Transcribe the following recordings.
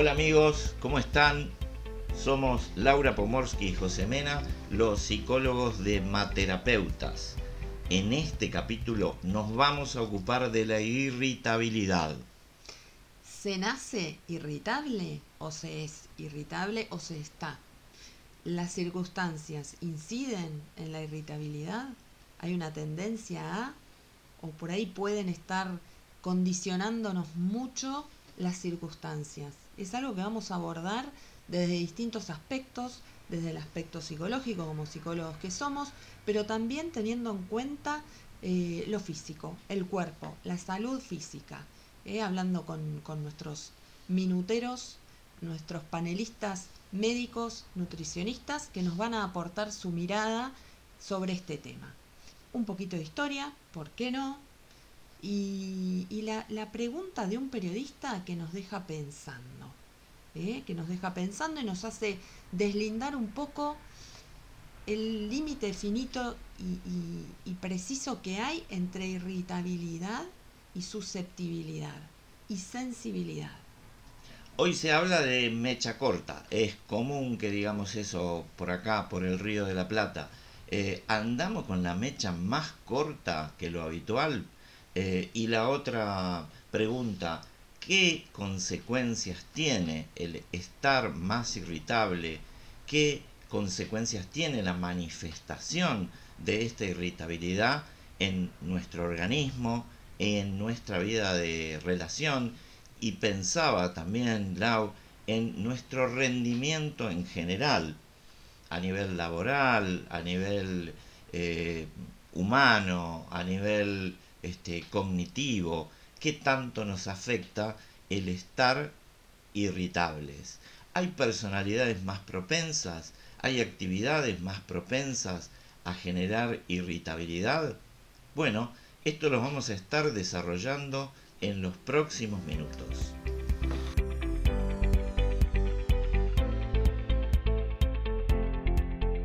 Hola amigos, ¿cómo están? Somos Laura Pomorsky y José Mena, los psicólogos de Materapeutas. En este capítulo nos vamos a ocupar de la irritabilidad. ¿Se nace irritable o se es irritable o se está? ¿Las circunstancias inciden en la irritabilidad? ¿Hay una tendencia a? ¿O por ahí pueden estar condicionándonos mucho las circunstancias? Es algo que vamos a abordar desde distintos aspectos, desde el aspecto psicológico como psicólogos que somos, pero también teniendo en cuenta eh, lo físico, el cuerpo, la salud física, eh, hablando con, con nuestros minuteros, nuestros panelistas médicos, nutricionistas, que nos van a aportar su mirada sobre este tema. Un poquito de historia, ¿por qué no? Y, la, pregunta de un periodista que nos deja pensando, ¿eh? que nos deja pensando y nos hace deslindar un poco el límite finito y, preciso que hay entre irritabilidad y susceptibilidad y sensibilidad. Hoy se habla de mecha corta, es común que digamos eso por acá, por el río de la Plata. Eh, andamos con la mecha más corta que lo habitual eh, y la otra pregunta, ¿qué consecuencias tiene el estar más irritable? ¿Qué consecuencias tiene la manifestación de esta irritabilidad en nuestro organismo, en nuestra vida de relación? Y pensaba también, Lau, en nuestro rendimiento en general, a nivel laboral, a nivel eh, humano, a nivel este, cognitivo, qué tanto nos afecta el estar irritables. Hay personalidades más propensas, hay actividades más propensas a generar irritabilidad. Bueno, esto lo vamos a estar desarrollando en los próximos minutos.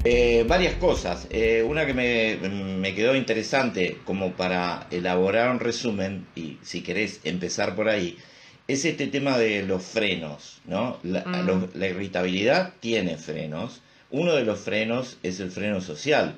Eh, varias cosas. Eh, una que me, quedó interesante como para elaborar un resumen, y si querés empezar por ahí, es este tema de los frenos. ¿no? La, mm. la irritabilidad tiene frenos. Uno de los frenos es el freno social.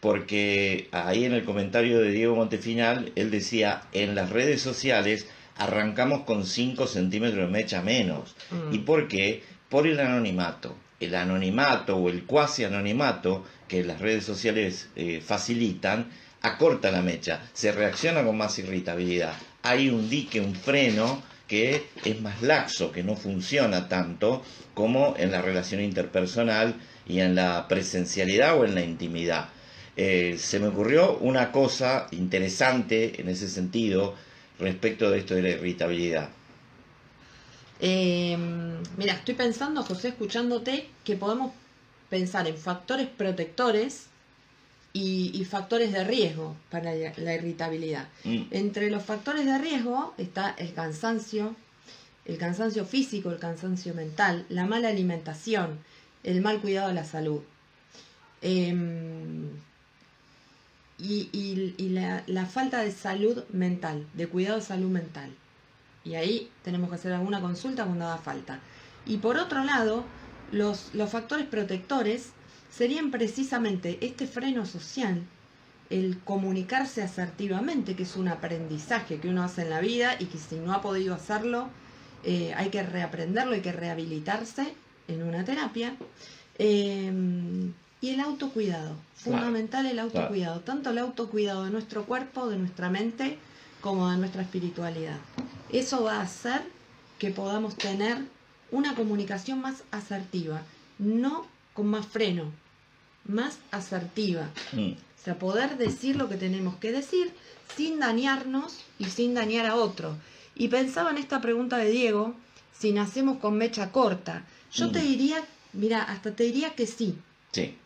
Porque ahí en el comentario de Diego Montefinal, él decía, en las redes sociales arrancamos con 5 centímetros de mecha menos. Mm. ¿Y por qué? Por el anonimato el anonimato o el cuasi anonimato que las redes sociales eh, facilitan, acorta la mecha, se reacciona con más irritabilidad. Hay un dique, un freno que es más laxo, que no funciona tanto como en la relación interpersonal y en la presencialidad o en la intimidad. Eh, se me ocurrió una cosa interesante en ese sentido respecto de esto de la irritabilidad. Eh, mira, estoy pensando, José, escuchándote, que podemos pensar en factores protectores y, factores de riesgo para la, irritabilidad. Mm. Entre los factores de riesgo está el cansancio, el cansancio físico, el cansancio mental, la mala alimentación, el mal cuidado de la salud. Em, y, la, la, falta de salud mental, de cuidado de salud mental. Y ahí tenemos que hacer alguna consulta cuando haga falta. Y por otro lado, los, los factores protectores serían precisamente este freno social, el comunicarse asertivamente, que es un aprendizaje que uno hace en la vida y que si no ha podido hacerlo, eh, hay que reaprenderlo, hay que rehabilitarse en una terapia. Eh, y el autocuidado, fundamental el autocuidado, tanto el autocuidado de nuestro cuerpo, de nuestra mente, como de nuestra espiritualidad. Eso va a hacer que podamos tener una comunicación más asertiva, no con más freno, más asertiva. Mm. O sea, poder decir lo que tenemos que decir sin dañarnos y sin dañar a otro. Y pensaba en esta pregunta de Diego, si nacemos con mecha corta. Yo te mm. diría, mira, hasta te diría que sí. Sí.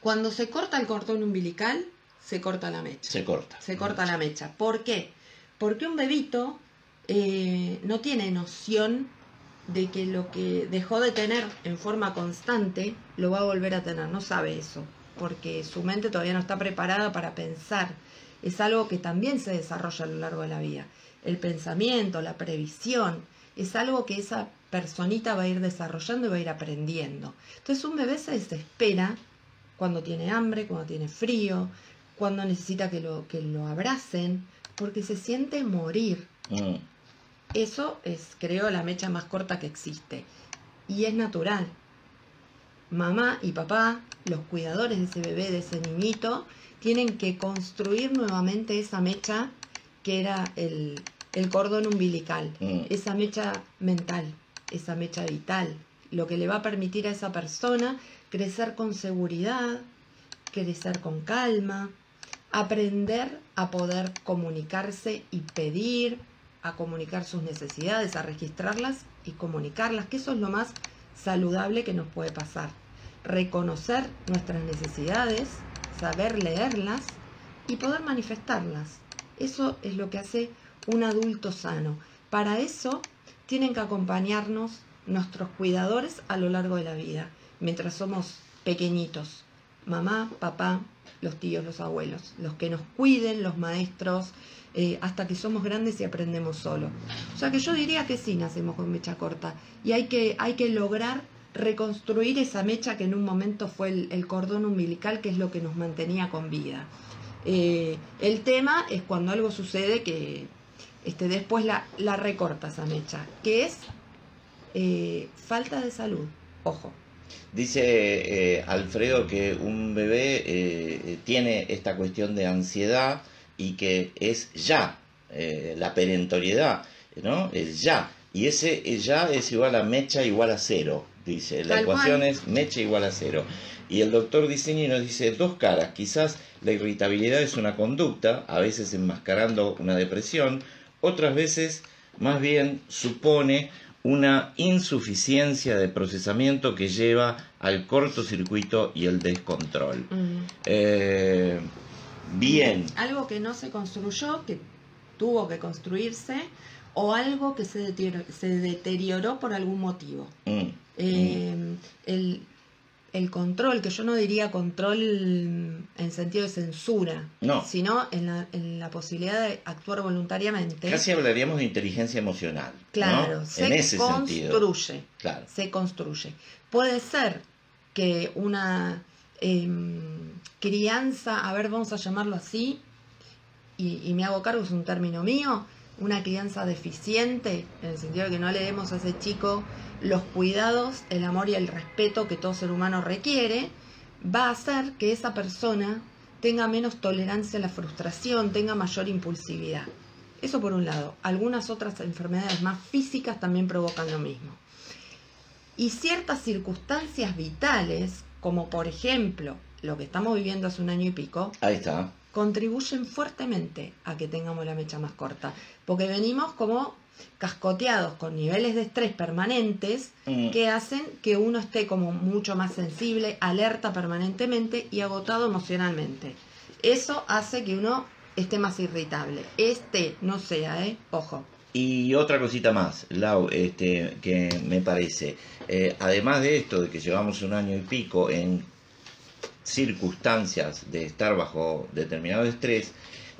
Cuando se corta el cordón umbilical, se corta la mecha. Se corta. Se corta la mecha. ¿Por qué? Porque un bebito eh, no tiene noción de que lo que dejó de tener en forma constante lo va a volver a tener. No sabe eso, porque su mente todavía no está preparada para pensar. Es algo que también se desarrolla a lo largo de la vida. El pensamiento, la previsión, es algo que esa personita va a ir desarrollando y va a ir aprendiendo. Entonces un bebé se desespera cuando tiene hambre, cuando tiene frío, cuando necesita que lo, que lo abracen, porque se siente morir. Mm. Eso es, creo, la mecha más corta que existe. Y es natural. Mamá y papá, los cuidadores de ese bebé, de ese niñito, tienen que construir nuevamente esa mecha que era el, cordón umbilical, mm. esa mecha mental, esa mecha vital, lo que le va a permitir a esa persona crecer con seguridad, crecer con calma, aprender a poder comunicarse y pedir, a comunicar sus necesidades, a registrarlas y comunicarlas, que eso es lo más saludable que nos puede pasar. Reconocer nuestras necesidades, saber leerlas y poder manifestarlas. Eso es lo que hace un adulto sano. Para eso tienen que acompañarnos nuestros cuidadores a lo largo de la vida, mientras somos pequeñitos. Mamá, papá, los tíos, los abuelos, los que nos cuiden, los maestros, eh, hasta que somos grandes y aprendemos solo. O sea que yo diría que sí nacemos con mecha corta y hay que, hay que lograr reconstruir esa mecha que en un momento fue el, cordón umbilical, que es lo que nos mantenía con vida. Eh, el tema es cuando algo sucede que este, después la, la recorta esa mecha, que es eh, falta de salud, ojo. Dice Alfredo que un bebé tiene esta cuestión de ansiedad y que es ya, eh, la perentoriedad, ¿no? Es ya. Y ese ya es igual a mecha igual a cero, dice. La ecuación es mecha igual a cero. Y el doctor Dicini nos dice dos caras. Quizás la irritabilidad es una conducta, a veces enmascarando una depresión, otras veces más bien supone una insuficiencia de procesamiento que lleva al cortocircuito y el descontrol. eh, Bien. Algo que no se construyó, que tuvo que construirse, o algo que se deterioró, se deterioró por algún motivo. Mm, eh, mm. El, el, control, que yo no diría control en sentido de censura, sino en la, en la, posibilidad de actuar voluntariamente. Casi hablaríamos de inteligencia emocional. Claro, se construye. Claro. Se construye. Puede ser que una Em, crianza, a ver, vamos a llamarlo así, y, me hago cargo, es un término mío, una crianza deficiente, en el sentido de que no le demos a ese chico los cuidados, el amor y el respeto que todo ser humano requiere, va a hacer que esa persona tenga menos tolerancia a la frustración, tenga mayor impulsividad. Eso por un lado. Algunas otras enfermedades más físicas también provocan lo mismo. Y ciertas circunstancias vitales como por ejemplo lo que estamos viviendo hace un año y pico, Ahí está. Contribuyen fuertemente a que tengamos la mecha más corta. Porque venimos como cascoteados con niveles de estrés permanentes mm. que hacen que uno esté como mucho más sensible, alerta permanentemente y agotado emocionalmente. Eso hace que uno esté más irritable. Este no sea, ¿eh? Ojo. Y otra cosita más, Lau, este, que me parece, eh, además de esto, de que llevamos un año y pico en circunstancias de estar bajo determinado estrés,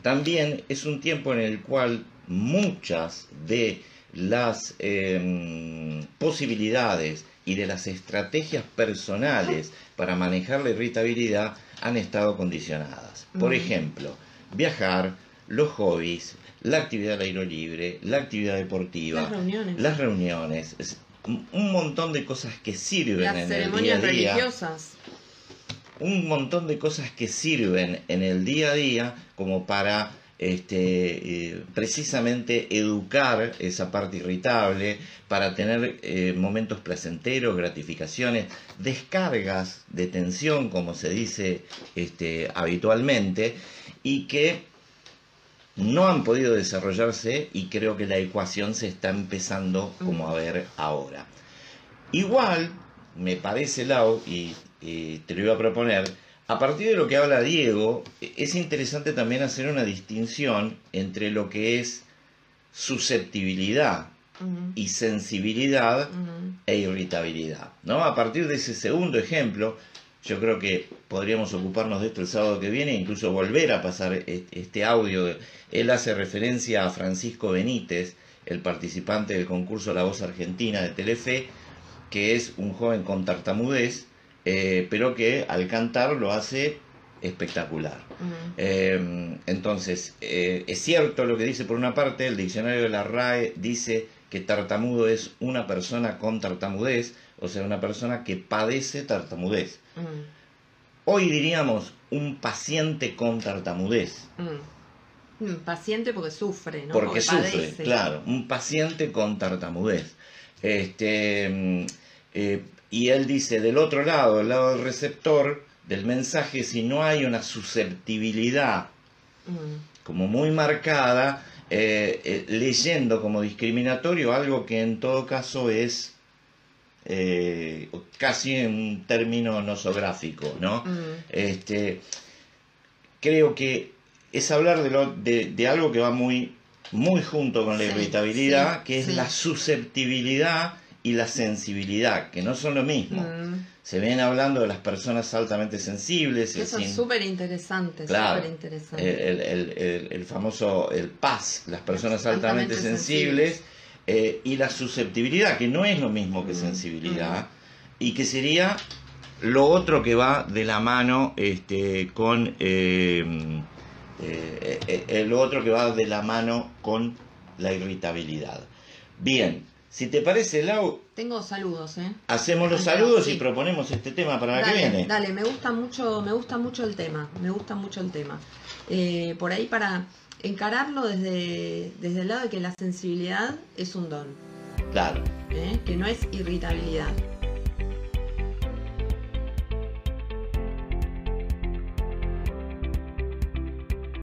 también es un tiempo en el cual muchas de las em, posibilidades y de las estrategias personales para manejar la irritabilidad han estado condicionadas. Por ejemplo, viajar, los hobbies, la actividad al aire libre, la actividad deportiva, las reuniones, las reuniones un montón de cosas que sirven en el día a día. religiosas. Un montón de cosas que sirven en el día a día como para este, eh, precisamente educar esa parte irritable, para tener eh, momentos placenteros, gratificaciones, descargas de tensión, como se dice este, habitualmente, y que no han podido desarrollarse y creo que la ecuación se está empezando como a ver ahora. Igual, me parece, Lau, y, te lo iba a proponer, a partir de lo que habla Diego, es interesante también hacer una distinción entre lo que es susceptibilidad y sensibilidad e irritabilidad. ¿no? A partir de ese segundo ejemplo, yo creo que podríamos ocuparnos de esto el sábado que viene, incluso volver a pasar este audio. Él hace referencia a Francisco Benítez, el participante del concurso La Voz Argentina de Telefe, que es un joven con tartamudez, eh, pero que al cantar lo hace espectacular. Eh, entonces, eh, es cierto lo que dice por una parte, el diccionario de la RAE dice que tartamudo es una persona con tartamudez, o sea, una persona que padece tartamudez. Hoy diríamos un paciente con tartamudez. Un paciente porque sufre, ¿no? Porque, sufre, claro, un paciente con tartamudez. Este, mm, eh, y él dice, del otro lado, del lado del receptor del mensaje, si no hay una susceptibilidad mm. como muy marcada, eh, eh, leyendo como discriminatorio algo que en todo caso es casi un término nosográfico, ¿no? Mm. Este, creo que es hablar de, lo, de, algo que va muy, muy junto con la irritabilidad, que es la susceptibilidad y la sensibilidad, que no son lo mismo. Mm. Se ven hablando de las personas altamente sensibles. Eso es súper interesante, El, famoso el PAS, las personas altamente, sensibles, eh, y la susceptibilidad, que no es lo mismo que mm. sensibilidad, mm. y que sería lo otro que va de la mano este, con... Eh, eh, eh, el otro que va de la mano con la irritabilidad. Bien, si te parece, Lau. Tengo saludos, ¿eh? Hacemos los saludos y proponemos este tema para la que viene. Dale, me gusta mucho, me gusta mucho el tema, me gusta mucho el tema. Eh, por ahí para encararlo desde, desde el lado de que la sensibilidad es un don. Claro. Que no es irritabilidad.